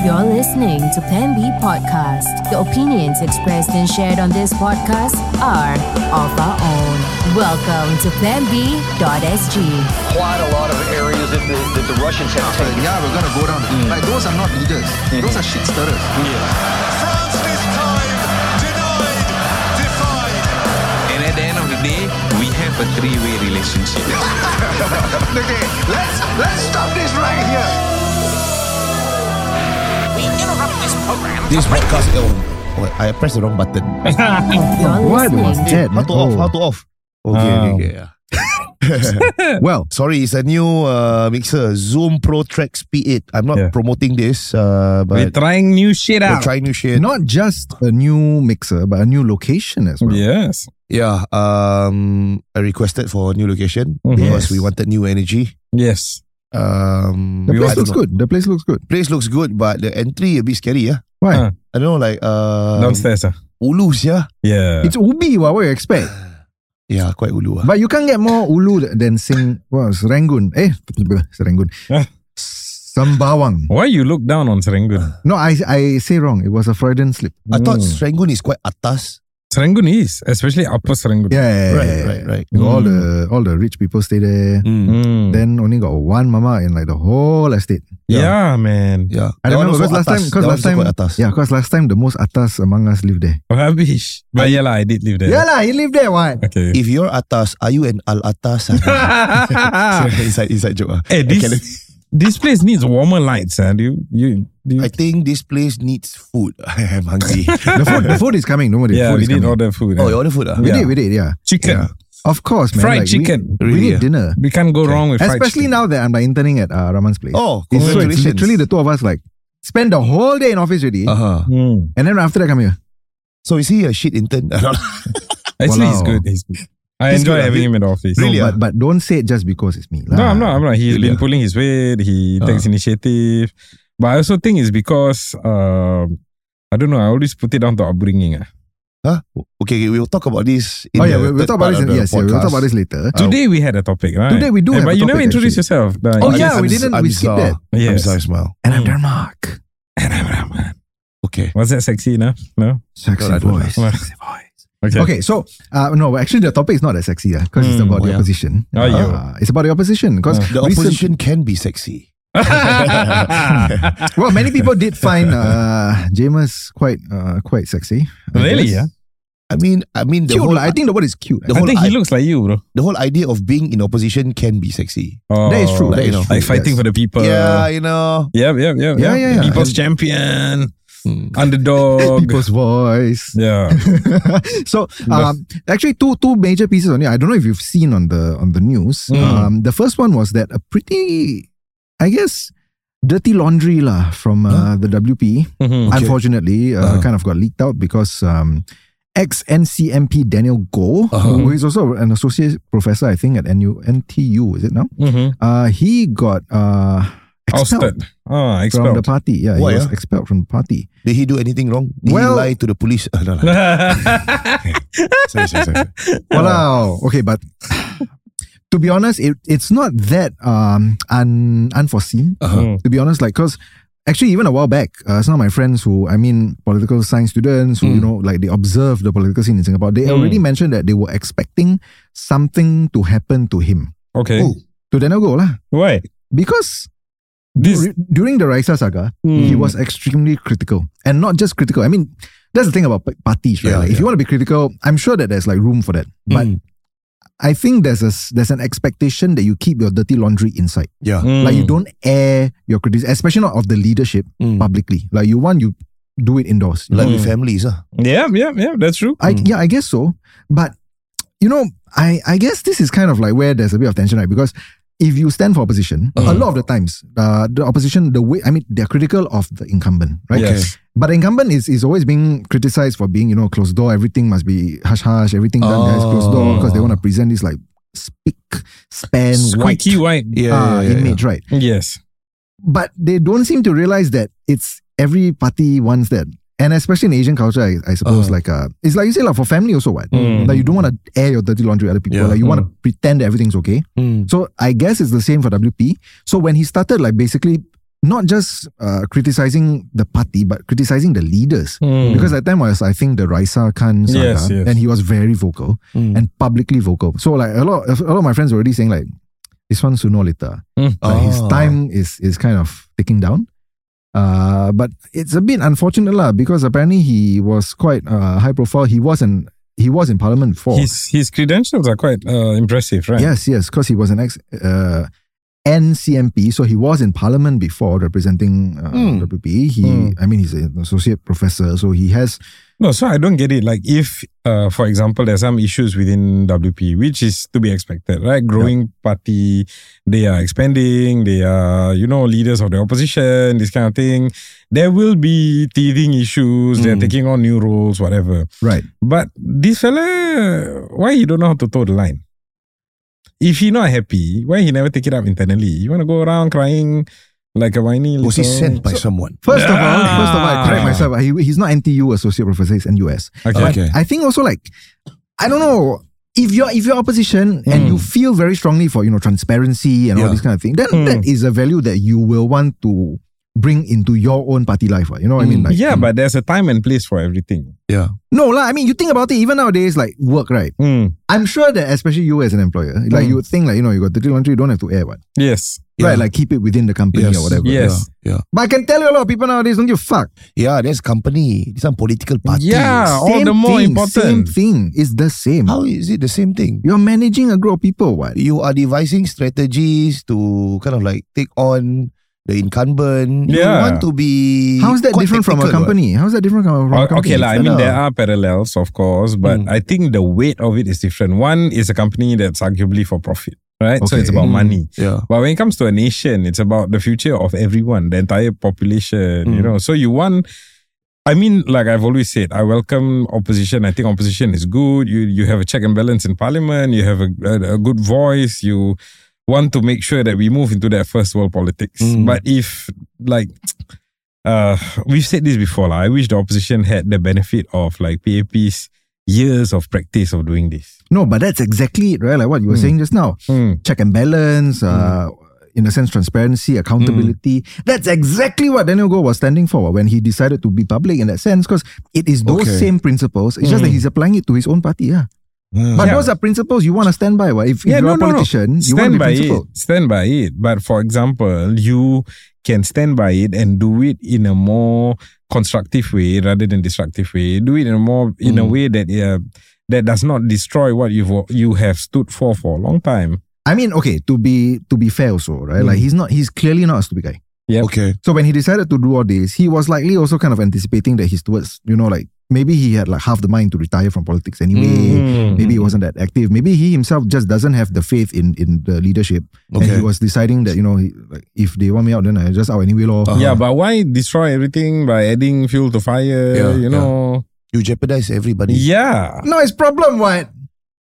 You're listening to Plan B Podcast. The opinions expressed and shared on this podcast are of our own. Welcome to PlanB.sg. quite a lot of areas that the, that the Russians have taken. yeah, we're gonna go down. Mm. Like those are not leaders. Mm-hmm. Those are shit stirrers. France this time denied, defied. And at the end of the day, we have a three-way relationship. Okay, let's let's stop this right here. This podcast, oh, oh, I pressed the wrong button. What was listening. that? How to off? How to off? Okay, okay, okay. Yeah. Well, Sorry, it's a new uh, mixer, Zoom PodTrak P8. I'm not Yeah. promoting this, uh, We're but trying new shit we're out. trying new shit. not just a new mixer, but a new location as well. Yes. Yeah, um, I requested for a new location Mhm. because Yes. we wanted new energy. Yes. Um, The place looks know. good. The place looks good. Place looks good, but the entry a bit scary. Yeah, Why? Huh. I don't know, like uh, Downstairs. ah. Ulus. Yeah, Yeah. It's Ubi, what, what you expect? yeah, quite ulu. ah. But you can't get more Ulu than Sing, what, Serangoon. Eh, Serangoon. Sembawang. Why you look down on Serangoon? No, I I say wrong. It was a Freudian slip. I thought Mm. Serangoon is quite atas. Serangoon is, especially Upper Serangoon. Yeah, yeah, yeah, Right, yeah, right, yeah. right. Know, All the all the rich people stay there. Mm. Mm. Then only got one mama in like the whole estate. yeah, man. Yeah, I That remember also because last time, atas. because That last time, atas. yeah, because last time the most atas among us lived there. Rubbish. But yeah, lah, I did live there. Yeah lah, he lived there. What? Okay. If you're atas, are you an al atas? inside inside joke. ah. hey, this. This place needs warmer lights. Uh. Do you, you, do you I think this place needs food. I'm hungry. The food, the food is coming. Don't worry. yeah, the food we is did coming. order food. oh, uh. you order food? Ah? We Yeah. did, we did, yeah. Chicken. Yeah. Of course, man. Fried like, we- chicken. We, Really, need yeah? dinner. We can't go wrong with fried Especially now that I'm like interning at uh, Raman's place. Oh, It's- so it's congratulations. literally the two of us like spend the whole day in office already, Uh-huh. Mm. and then after that come here. So is he a shit intern? Actually, he's good. He's good. I He's enjoy good, ah. having him in the office. Really, no, ah? but but don't say it just because it's me. No. I'm not. I'm not. He's Really, been ah? pulling his weight. He takes initiative. But I also think it's because um, I don't know. I always put it down to upbringing. ah. huh? Okay, okay, we'll talk about this. In Oh yeah, the we'll, we'll talk about this. In, the yes, yeah, we'll talk about this later. Today we had a topic, right? Today we do have but a you never topic, introduced yourself. The- Oh, you yeah, just- we didn't- I'm we skipped Zah. that. I'm Yes. Zah Ismail. and I'm Denmark. And I'm Rahman. Okay. Was that sexy enough? No. Sexy No, voice. Sexy voice. Okay. Okay, so uh, no, actually the topic is not that sexy because it's Hmm, about oh, the yeah. opposition. Oh, yeah. Uh, it's about the opposition because The opposition can be sexy. well, many people did find uh, Jamus quite uh, quite sexy. I really? guess. Yeah. I mean, I mean, the Cute, whole. I think the word is cute. the I whole think he I- looks like you, bro. the whole idea of being in opposition can be sexy. Oh, That is true. That like, is you know, true. Like fighting yes. for the people. yeah, you know. Yep, yep, yep. Yeah, yeah, yeah. People's And- champion, Hmm. underdog. people's voice. yeah. so um, actually two two major pieces on it. I don't know if you've seen on the on the news. Mm. Um, the first one was that a pretty, I guess, dirty laundry lah from uh, the WP. Mhm. Unfortunately, uh, Uh-huh. kind of got leaked out because um, ex NCMP Daniel Goh, Uh-huh. who is also an associate professor, I think at NU NTU, is it now? Mhm. Uh, he got uh, expelled Ousted. Oh, from the party. Yeah, Why, he was ah? expelled from the party. Did he do anything wrong? Did Well- he lie to the police? Uh, no, no. sorry, sorry, sorry. Wow. Okay, but to be honest, it, it's not that um un, unforeseen. Uh-huh. To be honest, like because actually even a while back, uh, some of my friends who I mean political science students who you Mm. know like they observe the political scene in Singapore, they Mm. already mentioned that they were expecting something to happen to him. okay. Oh. To Daniel Goh lah. Why? Because This. during the Raeesah saga, he Mm. was extremely critical. And not just critical. I mean, that's the thing about p- parties, right? Yeah, like, If you want to be critical, I'm sure that there's like room for that. But Mm. I think there's a there's an expectation that you keep your dirty laundry inside. Yeah. Mm. Like you don't air your criticism, especially not of the leadership Mm. publicly. Like you want you do it indoors. Like Mm. with families, ah. Yeah, yeah, yeah. That's true. I Mm. yeah, I guess so. But you know, I I guess this is kind of like where there's a bit of tension, right? Because if you stand for opposition, a Uh-huh. lot of the times, uh, the opposition, the way I mean, they're critical of the incumbent, right? Yes. But the incumbent is is always being criticized for being, you know, closed door. Everything must be hush hush. Everything done guys closed door because they want to present this like speak, span, Squeaky white white. Yeah, uh, yeah, yeah, image, right? Yes. But they don't seem to realize that it's every party wants that. And especially in Asian culture, I, I suppose, Uh-huh. like uh, it's like you say, like for family also, what? Mm. Like you don't want to air your dirty laundry with other people. Yeah. Like you want to pretend everything's okay. Mm. So I guess it's the same for WP. So when he started like basically not just uh, criticizing the party, but criticizing the leaders. Mm. Because at that time was, I think, the Raeesah Khan saga, Yes, yes. and he was very vocal Mm. and publicly vocal. So like a lot, a lot of my friends were already saying like, this one sooner or later. Mm. Like, his Oh. time is is kind of ticking down. Uh, but it's a bit unfortunate lah because apparently he was quite uh, high profile. He wasn't. he was in parliament before. His his credentials are quite uh, impressive, right? Yes, yes, because he was an ex uh, NCMP, so he was in parliament before representing uh, Hmm. WP. He, Hmm. I mean, he's an associate professor, so he has. No, so I don't get it. Like if, uh, for example, there's some issues within WP, which is to be expected, right? Growing party, they are expanding, they are, you know, leaders of the opposition, this kind of thing. There will be teething issues. They're Mm. taking on new roles, whatever. Right. But this fella, why he don't know how to toe the line? If he not happy, why he never take it up internally? You want to go around crying like a whiny little... Was he sent by someone? First of all, first of all, I correct myself. He, he's not NTU associate professor. He's NUS. Okay. But Okay. I think also like, I don't know. If you're if you're opposition and you feel very strongly for you know transparency and all Yeah. this kind of thing, then Mm. that is a value that you will want to bring into your own party life. what. You know what I mean? Mm. Like, Yeah, but there's a time and place for everything. Yeah. no lah. I mean, you think about it. Even nowadays, like work, right? Mm. I'm sure that especially you as an employer, like Mm. you would think like you know you got dirty laundry, you don't have to air one. Yes. right? Like keep it within the company Yes. or whatever. Yes. Yeah. yeah. But I can tell you a lot of people nowadays don't give a fuck. Yeah, there's company. Some political party. Yeah. all Same the more thing, important. Same thing. It's the same. How is it the same thing? You're managing a group of people. What? You are devising strategies to kind of like take on the incumbent. You Yeah. want to be. How's that different from a tactical, company? How's that different from a company? Okay, lah. I mean, there are parallels, of course, but Mm. I think the weight of it is different. One is a company that's arguably for profit, right? So it's about Mm. money. Yeah. But when it comes to a nation, it's about the future of everyone, the entire population, you Mm. know. So you want. I mean, like I've always said, I welcome opposition. I think opposition is good. You you have a check and balance in parliament. You have a, a, a good voice. You want to make sure that we move into that first world politics. Mm. But if like uh we've said this before, like, I wish the opposition had the benefit of like PAP's years of practice of doing this. No, but that's exactly it, right? Like what you were Hmm. saying just now. Hmm. Check and balance, uh, in a sense, transparency, accountability. Hmm. That's exactly what Daniel Goh was standing for when he decided to be public in that sense, because it is those Okay. same principles. It's just that Hmm. he's applying it to his own party, yeah. But Yeah. those are principles you want to stand by. What? If, if Yeah, you're no, a no, no. politician, you want stand to be by it. Stand by it. But for example, you can stand by it and do it in a more constructive way rather than destructive way. Do it in a more in a Mm. way that uh, that does not destroy what you've you have stood for for a long time. I mean, okay, to be to be fair also, right? Like Hmm. he's not he's clearly not a stupid guy. Yep. Okay. So when he decided to do all this, he was likely also kind of anticipating that he's towards, you know, like maybe he had like half the mind to retire from politics anyway. Mm. Maybe he wasn't that active. Maybe he himself just doesn't have the faith in in the leadership, and Okay. he was deciding that you know, he, like if they want me out, then I just out anyway, lor. Uh-huh. Yeah, but why destroy everything by adding fuel to fire? Yeah, you know. You jeopardize everybody. Yeah. No, it's problem what?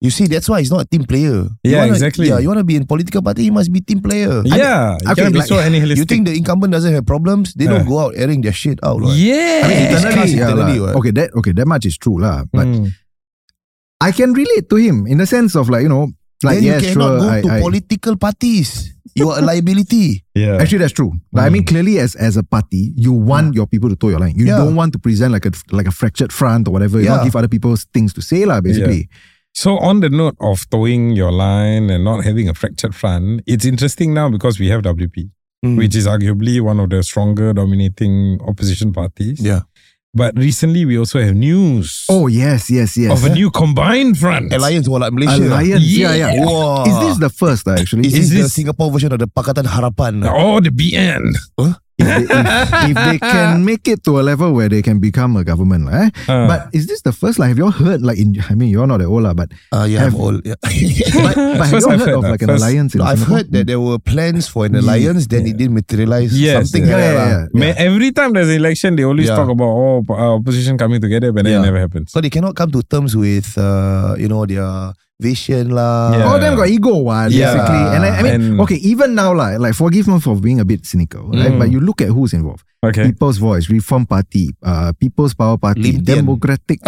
You see, that's why he's not a team player. You Yeah, wanna- exactly. Yeah, you want to be in political party, you must be team player. Yeah. you okay, cannot be like- so annihilistic. You think the incumbent doesn't have problems? They don't Yeah. go out airing their shit out. right? Yeah. I mean, it's internally, yeah, internally, lah. okay, that okay, that much is true, lah. But Mm. I can relate to him in the sense of like you know, like then yeah, you cannot sure, go I, to I, political parties. You are a liability. yeah. Actually, that's true. Like, I mean, clearly, as as a party, you want your people to toe your line. You Yeah. don't want to present like a like a fractured front or whatever. You Yeah. don't give other people things to say, lah. Basically, So on the note of towing your line and not having a fractured front, it's interesting now because we have WP, Mm. which is arguably one of the stronger dominating opposition parties. Yeah. But recently we also have news Oh yes, yes, yes. of a new combined front. Alliance Wala Malaysia. Alliance, yeah, yeah. Yeah. Wow. Is this the first actually? Is, Is this, the Singapore version of the Pakatan Harapan? Oh, the BN. If, they, if, if they can make it to a level where they can become a government, lah, eh? Uh. But is this the first? Like, have you all heard? Like, in I mean, you're not that old, lah, but Uh, yeah, Have- I'm old. Yeah. but, but have you all heard heard of that. like an First- alliance in No, I've heard that there were plans for an alliance, then it didn't materialize. Yes, Something yeah. Yeah, yeah, yeah. Man, every time there's an election, they always Yeah. talk about oh uh, opposition coming together, but then it never happens. So they cannot come to terms with, uh, you know, their vision lah. Yeah. All of them got ego, what, Yeah. basically. And I, I mean, And- okay, even now, like, like forgive me for being a bit cynical, right? Mm. But you look at who's involved. Okay. People's Voice, Reform Party, uh, People's Power Party, Lim Tean. Democratic.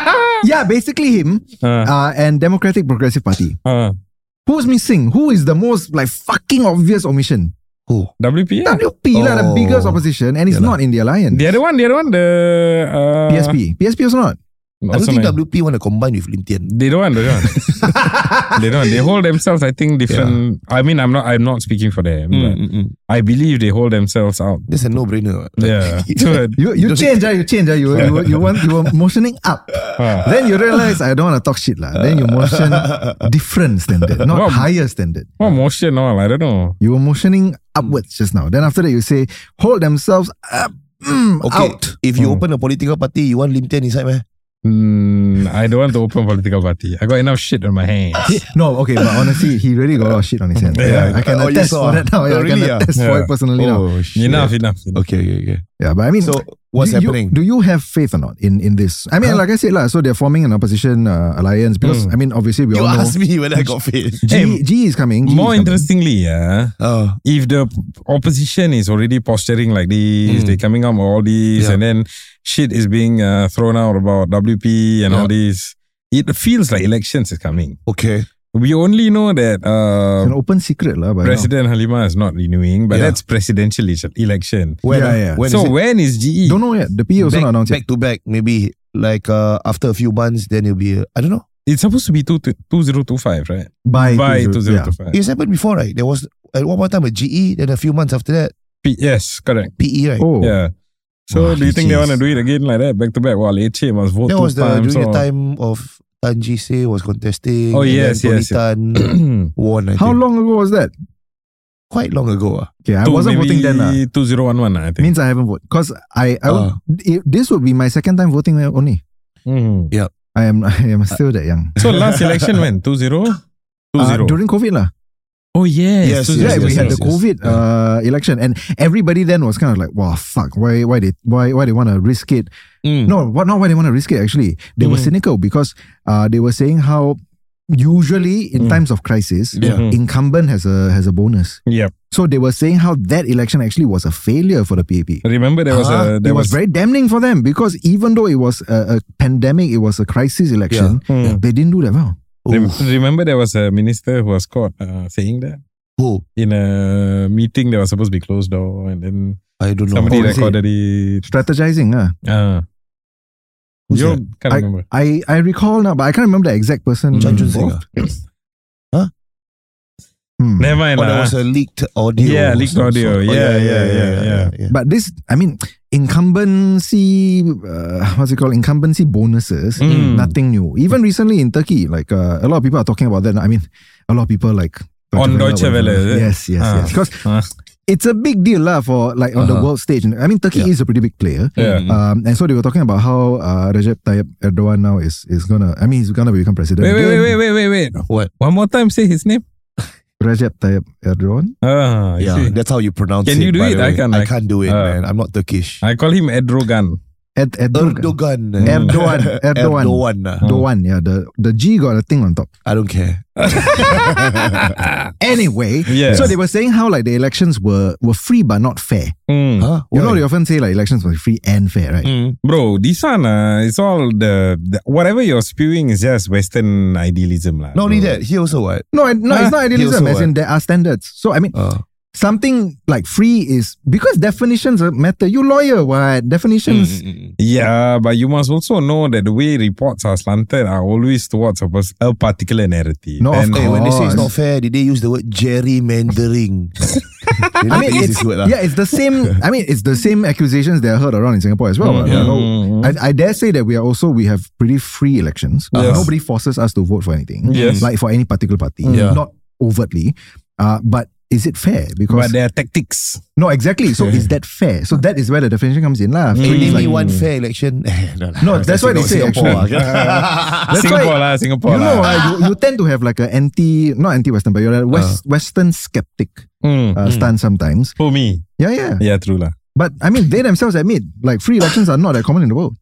yeah, basically him, Uh, uh, and Democratic Progressive Party. uh, Who's missing? Who is the most like fucking obvious omission? Who? WP. Yeah. WP lah, the Oh. biggest opposition, and it's Yeah lah. not in the alliance. The other one, the other one, the uh, PSP. PSP also not. I don't think WP want to combine with Lim Tian. They don't want. They don't. they don't. They hold themselves. I think different. I mean, I'm not. I'm not speaking for them. Mm, But I believe they hold themselves out. That's a no-brainer. Yeah. You you change, ah, you change, ah, you, you, you want you were motioning up. Ah. Then you realize I don't want to talk shit lah. Then you motion different standard, not What? higher standard. What motion? All I don't know. You were motioning upwards just now. Then after that you say hold themselves up, mm, Okay, out. if you Hmm. open a political party, you want Lim Tian inside, man? Mm, I don't want to open political party. I got enough shit on my hands. No, okay, but honestly, he really got a lot of shit on his hands. Yeah. I can Oh, you attest saw for that now. Yeah, Oh, I can attest for it personally now. Oh, shit. enough, enough. enough. Okay, okay, okay. Yeah, but I mean, So, what's do you- happening? do you have faith or not in in this? I mean, Huh? like I said, lah. So they're forming an opposition uh, alliance because I mean, obviously we you all know asked me whether I got faith. G, Hey, G is coming. G is More coming. interestingly, yeah, Oh, if the opposition is already posturing like this, Mm. they're coming up with all this, Yeah. and then shit is being uh, thrown out about WP and all this, it feels like elections is coming. okay. We only know that It's an uh, open secret, lah. by now. President Halima is not renewing, but Yeah. that's presidential election. When, Yeah, yeah. When so is when is? GE? Don't know yet. The PE also back, not announced yet. back to back, maybe like uh, after a few months, then it'll be, uh, I don't know. It's supposed to be two, 2025, right? By, By yeah. 2025. It's happened before, right? There was at one more time a GE, then a few months after that, P- yes, correct. PE, right? Oh, Yeah. So Wow, do you think they want to do it again like that, back to back? While Lecce must vote That two was the times. during the time of Tan Ji Se was contesting. Oh, and yes, then Tony yes. Tan won. I How think. long ago was that? Quite long ago. ah. Okay, I Two, wasn't maybe voting then. lah. 2011, I think. Means I haven't voted because I, I would, Ah. it- this would be my second time voting only. Mhm. I am I am still that young. So last election when? 2-0? 2-0. Uh, during COVID lah. Oh yes. Yes, 2-0. yeah, yes, we yes, had yes, the. COVID Yeah. uh, election, and everybody then was kind of like, "Wow, fuck! Why, why they, why, why they want to risk it? Mm. No, what, not why they want to risk it. Actually, they were Mm. cynical because uh, they were saying how usually in Mm. times of crisis, Yeah. Mhm. incumbent has a has a bonus. Yeah. So they were saying how that election actually was a failure for the PAP. Remember there was Huh? a there it was, very damning for them because even though it was a, a pandemic, it was a crisis election. Hmm. They didn't do that well. Rem- Remember there was a minister who was caught uh, saying that Who? in a meeting that was supposed to be closed door and then I don't know. somebody Oh, is recorded it. Strategizing, huh? Uh, you can't remember. I, I recall now, but I can't remember the exact person. Chan Chun Sing. involved. ah? Hmm. Never mind. Oh, there was a leaked audio. Yeah, leaked audio. sort. Oh, Yeah, yeah, yeah, yeah. But this, I mean, incumbency, uh, what's it called? Incumbency bonuses, Mm. nothing new. Even recently in Turkey, like uh, a lot of people are talking about that. I mean, a lot of people like On Deutsche Welle. Yes, yes, Ah. yes. Because Ah. it's a big deal lah for like on the Uh-huh. world stage. I mean, Turkey Yeah. is a pretty big player. Yeah. Um, and so they were talking about how uh, Recep Tayyip Erdogan now is is gonna. I mean, he's gonna become president. Wait, wait, wait, wait, wait, wait, wait. What? One more time, say his name. Recep Tayyip Erdogan. Ah, you Yeah, see. that's how you pronounce Can it. you do by it? I way. can- I I- can't do it, uh, man. I'm not Turkish. I call him Edrogan. Ed, Erdogan. Erdogan. Erdogan. Erdogan. Erdogan. Erdogan. Yeah, the the G got a thing on top. I don't care. Anyway, Yes. so they were saying how like the elections were were free but not fair. Mm. Huh? You know Why? they often say like elections were free and fair, right? Mm. Bro, this one, uh, it's all the, the whatever you're spewing is just Western idealism, lah. Not only bro. that, he also what? No, I- no, Huh? it's not idealism. He also As in there are standards. So I mean, Uh, something like free is because definitions matter. You lawyer, what definitions? mm, Yeah, but you must also know that the way reports are slanted are always towards a, pers- a particular narrative. No, of And- when they say it's not fair, did they use the word gerrymandering? They I mean, it's, word, lah. yeah, it's the same. I mean, it's the same accusations that are heard around in Singapore as well. Mm, You yeah. know, Mm. I, I dare say that we are also we have pretty free elections. Yes. Nobody forces us to vote for anything. Yes. like for any particular party. Yeah. Not overtly, uh, but is it fair? Because But there are tactics. no, exactly. So is that fair? So that is where the definition comes in, lah. Name me like- one fair election. no, lah. No, that's what they say, Singapore, actually. That's Singapore why- lah, Singapore you know, uh, you, you tend to have like a anti, not anti-Western, but you're a West, Western skeptic Mm, uh, mm. stance sometimes. For me. Yeah, yeah. Yeah, true lah. But I mean, they themselves admit like free elections are not that common in the world.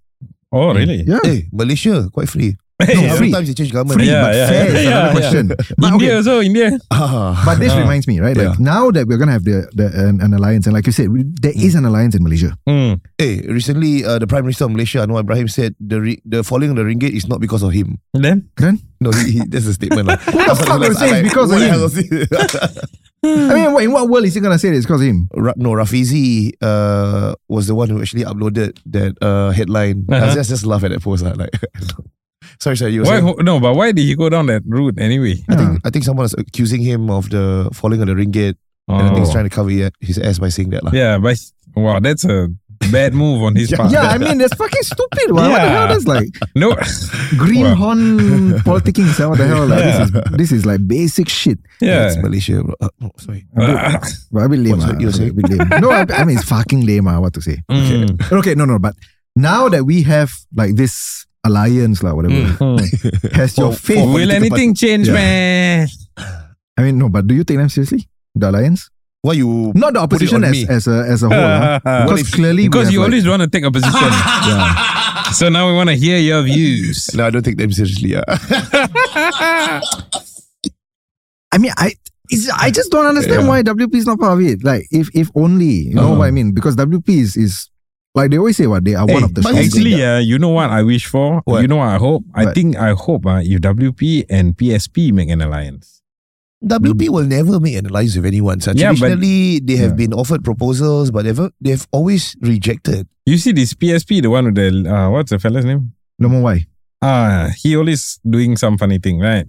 Oh, really? Yeah. Hey, Malaysia, quite free. Hey, No, free. Sometimes they change government. Free, Yeah, but yeah, fair yeah, is yeah, another question. But, India okay, also, India. Ah. but this Ah. reminds me, right? Like now that we're gonna have the, the an, an alliance, and like you said, we, there is an alliance in Malaysia. Mm. Hey, recently, uh, the Prime Minister of Malaysia, Anwar Ibrahim, said the re- the falling of the ringgit is not because of him. Then? Then No, he, he, that's a statement. lah. Who the fuck will say it's because of him? I mean, in what world is he gonna say it's because of him? Ra- no, Rafizi uh, was the one who actually uploaded that uh, headline. I Uh-huh. just, just laugh at that post. Uh, like, sorry, sorry, you were Why, saying? no, but why did he go down that route anyway? I think I think someone is accusing him of the falling on the ringgit, and I think he's trying to cover his ass by saying that. lah. Oh. Yeah, but wow, that's a bad move on his part. Yeah, I mean, that's fucking stupid. What, what the hell? That's like no, greenhorn politicking. sia, What the hell? Like, this, is, this is like basic shit. yeah. It's Malaysia, bro. Uh, no, sorry. But a bit lame. What's ah, what you were a saying? bit lame. No, I, I mean, it's fucking lame. ah, what to say? Mm. Okay, no, no, but now that we have like this alliance, like whatever, Mm. has your For- faith? Will political anything change, Yeah. man? I mean, no, but do you take them seriously? The alliance, Why you? not the opposition as, me? as a as a whole. What because clearly Because you like- always want to take a position. So now we want to hear your views. No, I don't take them seriously. ah. I mean, I it's, I just don't understand Yeah. why WP is not part of it. Like, if if only you know Uh-huh. what I mean? Because WP is is like they always say, what they are one of the but. Actually, uh, you know what I wish for? What? You know what I hope? I think I hope uh, if WP and PSP make an alliance. WP will never make an alliance with anyone. So Yeah, but- traditionally, they have Yeah. been offered proposals, but they've they've always rejected. You see this PSP, the one with the uh, what's the fella's name? no more why. Ah, he always doing some funny thing, right?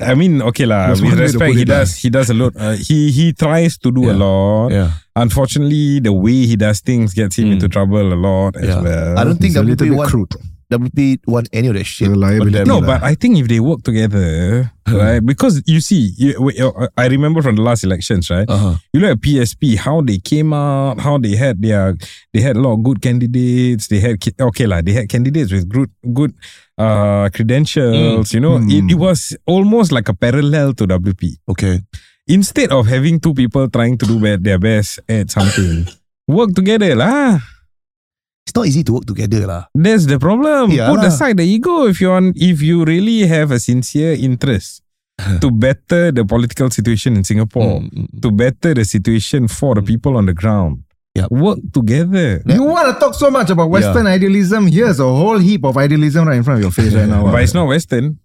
I mean, okay lah. That's With one way to respect, he it, lah. does he does a lot. Uh, he he tries to do a lot. Yeah, Unfortunately, the way he does things gets him Mm. into trouble a lot as Yeah. well. I don't think It's a little WP bit want crude. WP want any of that shit. Reliability. them. No, lah. but I think if they work together, right? Because you see, you, uh, I remember from the last elections, right? Uh-huh. You look at PSP, how they came out, how they had their, they had a lot of good candidates. They had okay lah, they had candidates with good, good, uh, credentials. You know, it, it was almost like a parallel to WP. Okay. Instead of having two people trying to do their best at something, work together lah. It's not easy to work together, lah. That's the problem. Yeah Put lah. aside the ego if you want, if you really have a sincere interest to better the political situation in Singapore, Mm, mm, mm. to better the situation for the people on the ground. Yep. Work together. You want to talk so much about Western idealism? Here's a whole heap of idealism right in front of your face right now. But it's not Western.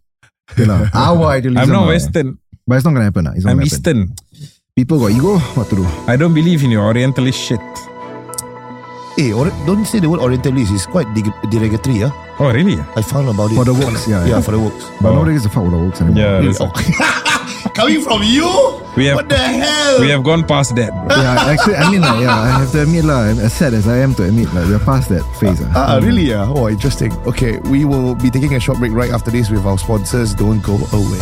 Okay lah. Our idealism. I'm not lah. Western. But it's not gonna happen. lah. It's not I'm gonna happen. Eastern. People got ego. What to do? I don't believe in your Orientalist shit. Hey, or, don't say the word Orientalist. It's quite dig- derogatory. Yeah, Oh, really? I found about it For the works, yeah, yeah, yeah. for the works. But Oh. nobody gives a fuck what the works anymore. Yeah. Really? Oh. Coming from you? We have What the hell? we have gone past that. Yeah, actually, I mean, like, yeah, I have to admit, lah, as sad as I am to admit, like, we're past that phase. ah. Ah, really? Yeah. Oh, interesting. Okay, we will be taking a short break right after this with our sponsors. Don't go away.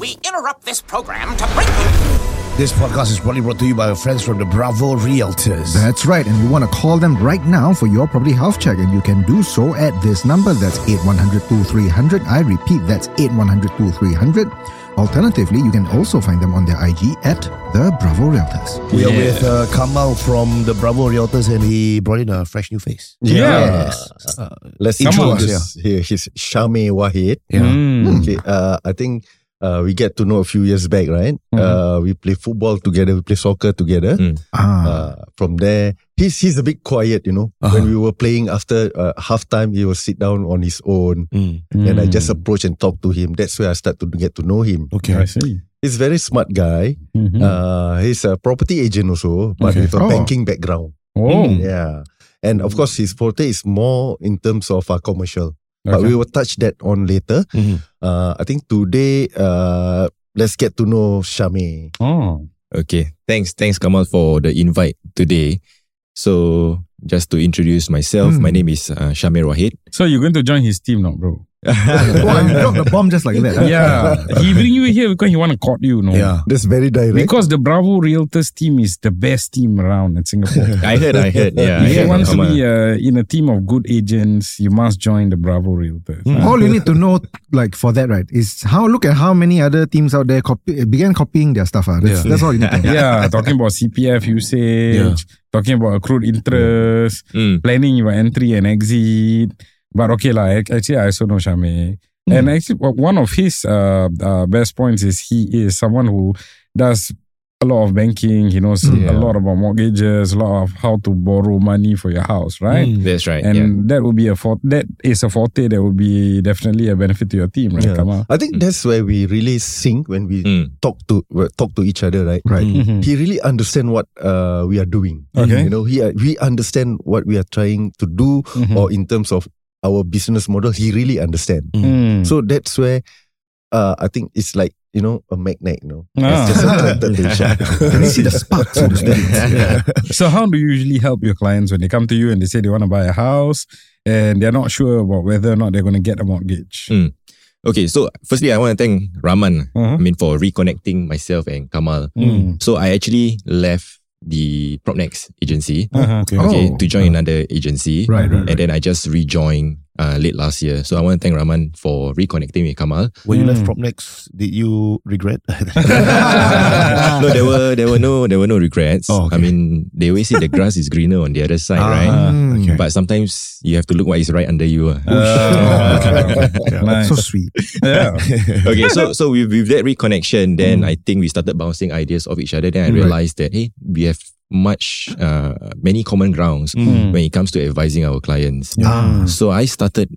We interrupt this program to break you. This podcast is proudly brought to you by our friends from the Bravo Realtors. That's right, and we want to call them right now for your property health check, and you can do so at this number. That's 8100 2300. I repeat, that's 8100 2300. Alternatively, you can also find them on their IG at the Bravo Realtors. we are with uh, Kamal from the Bravo Realtors, and he brought in a fresh new face. Yeah. Let's Intro us, introduce here. He's Shami Wahid. Yeah. Mm. Okay, uh, I think uh, we get to know a few years back, right? Uh, we play football together, we play soccer together. Ah, Uh, from there, he's he's a bit quiet, you know. Uh-huh. When we were playing after uh, halftime, he will sit down on his own, Mm. and I just approach and talk to him. That's where I start to get to know him. Okay. I see. He's a very smart guy. Mhm. Uh, he's a property agent also, but Okay. with a Oh. banking background. oh, Yeah. And of course, his forte is more in terms of uh, commercial. But Okay. we will touch that on later. Mhm. Uh, I think today, uh, let's get to know Shami. oh. Okay, thanks, thanks Kamal for the invite today. So just to introduce myself, Hmm. my name is uh, Shamir Wahid. So you're going to join his team now, bro? Oh, you dropped the bomb just like that. huh? Yeah. he bring you here because he want to court you, no? Yeah. That's very direct. Because the Bravo Realtors team is the best team around in Singapore. I heard, I heard, yeah. I if you heard, want to be uh, in a team of good agents, you must join the Bravo Realtors. All you need to know, like for that, right, is how look at how many other teams out there copy, began copying their stuff. ah. That's, Yeah. that's all you need to know. yeah, talking about CPF usage, Yeah. talking about accrued interest, Mm. planning your entry and exit. But okay, lah. ac- actually, I also know Shame. And actually, o- one of his uh, uh, best points is he is someone who does a lot of banking. He knows Yeah. a lot about mortgages, a lot of how to borrow money for your house, right? That's right. And yeah. that would be a forte. That is a forte that would be definitely a benefit to your team, right? Yeah. Kamal? I think that's where we really sync when we Mm. talk to talk to each other, right? Right. Mhm. He really understand what uh, we are doing. Okay. You know, he we understand what we are trying to do, Mhm. or in terms of our business model, he really understand. Mm. So that's where uh, I think it's like you know a magnet. You know, Ah. it's just attracted to each other. Can you see the sparks in the spirit? So how do you usually help your clients when they come to you and they say they want to buy a house and they're not sure about whether or not they're going to get a mortgage? Mm. Okay, so firstly, I want to thank Raman. Uh-huh. I mean, for reconnecting myself and Kamal. Mm. So I actually left the Propnex agency. Uh-huh. Okay. Okay, Oh. to join another agency. Right, right, And then I just rejoined uh, late last year. So I want to thank Rahman for reconnecting with Kamal. When you left Mm. from next, did you regret? no, there were there were no there were no regrets. Oh, okay. I mean, they always say the grass is greener on the other side, right? Mm. okay. But sometimes you have to look what is right under you. ah. Uh, okay. nice. So sweet. yeah. okay, so so with, with that reconnection, then Mm. I think we started bouncing ideas off each other. Then I Right. realized that hey, we have much uh, many common grounds Mm. when it comes to advising our clients. Ah. So I started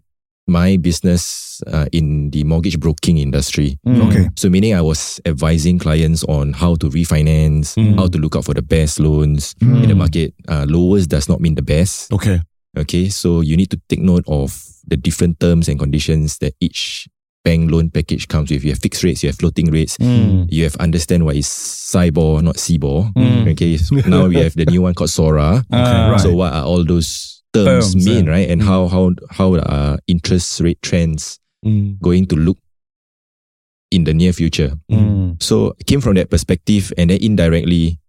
my business uh, in the mortgage broking industry. Mm. Okay. So meaning I was advising clients on how to refinance, Mm. how to look out for the best loans in the market. Uh, lowest does not mean the best. okay. Okay, so you need to take note of the different terms and conditions that each bank loan package comes with. You have fixed rates, you have floating rates, Mm. you have understand what is SIBOR, not CIBOR. Mm. Okay, so now we have the new one called SORA. Ah. So what are all those terms, Terms, mean, yeah. right? And how how how are interest rate trends Mm. going to look in the near future? Mm. So it came from that perspective, and then indirectly,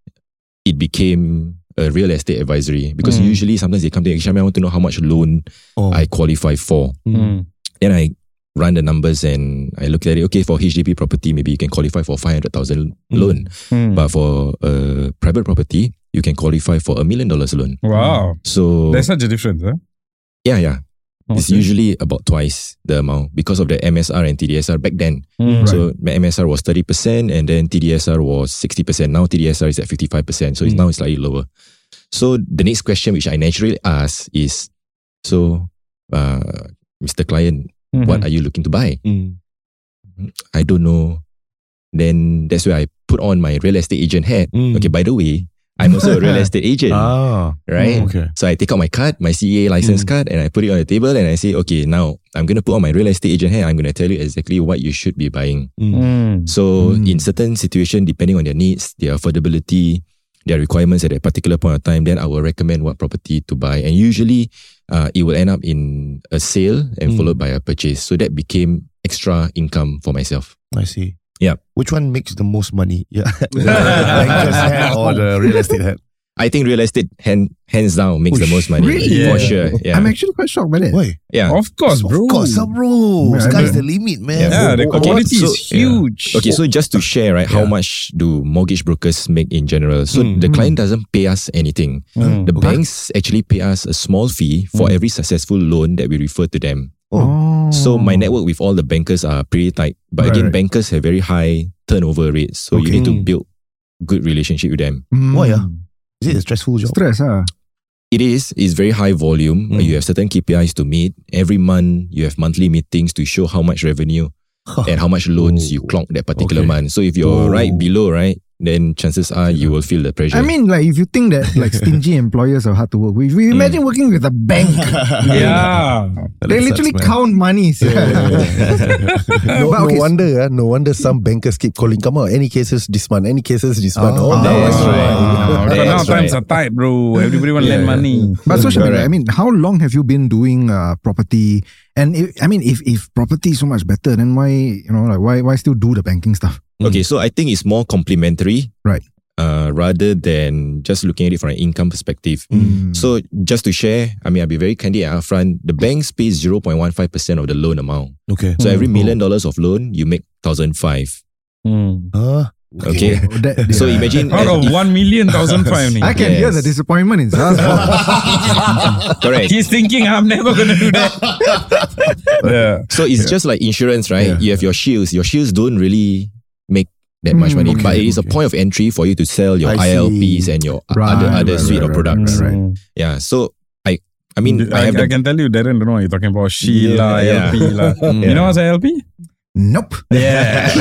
it became a real estate advisory because Mm. usually sometimes they come to me, I want to know how much loan Oh. I qualify for. Mm. Then I run the numbers and I look at it. Okay, for HDB property, maybe you can qualify for five hundred thousand loan, Mm. but for a private property, you can qualify for a million dollars loan. Wow. So There's such a difference, huh? yeah, yeah, it's usually about twice the amount because of the MSR and TDSR back then. Mm. So my MSR was 30% and then TDSR was 60%. Now TDSR is at 55%. So it's Mm. now slightly lower. So the next question which I naturally ask is, so uh, Mr. Client, Mhm. what are you looking to buy? Mm. I don't know. Then that's where I put on my real estate agent hat. Mm. Okay, by the way, I'm also a real estate agent, Ah. right? Okay. So I take out my card, my CA license Mm. card, and I put it on the table and I say, okay, now I'm going to put on my real estate agent hat. I'm going to tell you exactly what you should be buying. Mm. So Mm. in certain situation, depending on their needs, their affordability, their requirements at a particular point of time, then I will recommend what property to buy. And usually, uh, it will end up in a sale and Mm. followed by a purchase. So that became extra income for myself. I see. Yeah. Which one makes the most money? Yeah. the banker's hat or the real estate hat? I think real estate hand, hands down makes Oh, the most money really? for Yeah. sure. Yeah, I'm actually quite shocked by that. Why? yeah. Of course, bro. Of course, bro. Yeah, Sky's yeah. the limit, man. Yeah, the Okay, quality so- is huge. Okay, so just to share, right, how much do mortgage brokers make in general? So Mm. the client doesn't pay us anything. Mm. The banks actually pay us a small fee for Mm. every successful loan that we refer to them. Oh. So my network with all the bankers are pretty tight. But Right, again, right. bankers have very high turnover rates. So you need to Mm. build good relationship with them. Mm. Why, ah? Is it a stressful job? Stress, ah. It is, it's very high volume. Mm. You have certain KPIs to meet. Every month you have monthly meetings to show how much revenue and how much loans you Oh. clock that particular Okay. month. So if you're Oh. right below, right, then chances are you will feel the pressure. I mean, like, if you think that like stingy employers are hard to work with, we imagine working with a bank. yeah. they literally sucks, count money. sia. no, But no okay, wonder, ah, no wonder some bankers keep calling. Come on, any cases this month, any cases this month. Oh, Oh, now that's I- right. Wow. That's Because now right. times are tight, bro. Everybody want to lend money. But so Shamil, I mean, how long have you been doing uh, property? And if, I mean, if if property is so much better, then why you know like why why still do the banking stuff? Okay, so I think it's more complementary. Right. Uh, rather than just looking at it from an income perspective. Mm. So just to share, I mean, I'll be very candid and upfront. The banks pay 0.15% of the loan amount. Okay. So every Mm. million dollars of loan, you make 1,005. Mm. Huh? Okay. Oh, that- So imagine Out of one million thousand five. I can hear the disappointment in Zah's voice. correct. He's thinking I'm never gonna do that. yeah. So it's just like insurance, right? Yeah. You have your shields. Your shields don't really make that much Mm, money. okay, but it is a point of entry for you to sell your I see. ILPs and your Right, other other right, suite right, of products. right, right. Yeah. So I I mean I, I have I can tell you, Darren don't know what you're talking about. Sheila, Yeah, LP. lah. Mm. You know what's LP? Nope. Yeah.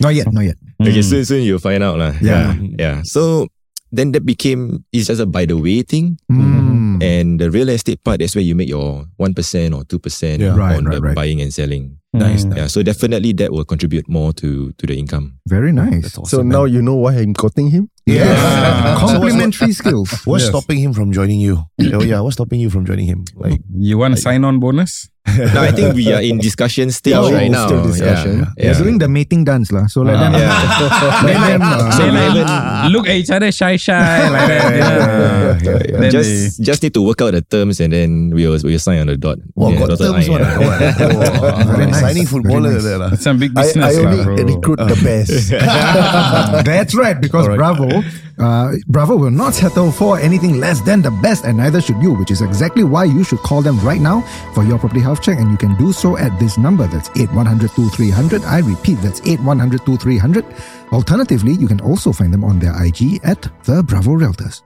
Not yet, not yet. okay, soon soon you'll find out. lah. Yeah. yeah. Yeah. So then that became it's just a by the way thing. Mm. And the real estate part, that's where you make your 1% or 2% Yeah. Right, on right, the right. buying and selling. Nice. Yeah, so definitely that will contribute more to to the income. Very nice. So now you know why I'm quoting him? Yeah. Complementary skills. What's Yes. stopping him from joining you? oh yeah, what's stopping you from joining him? Like You want a sign on bonus? no, I think we are in discussion stage Oh, right now. still discussion. Yeah, They're yeah. doing the mating dance lah. So let them. Yeah. let them. Uh, They like even- look at each other shy shy like that. Yeah. Then just just need to work out the terms and then we'll we'll sign on the dot. Wow, Yeah, got terms line, one. yeah. Very nice. Signing footballer Very nice. there lah. it's some big business, I only lah, bro. recruit the best. That's right, because Bravo, uh, Bravo will not settle for anything less than the best, and neither should you, which is exactly why you should call them right now for your property health check, and you can do so at this number. That's 8100 2300. I repeat, that's 8100 2300. Alternatively, you can also find them on their IG at The Bravo Realtors.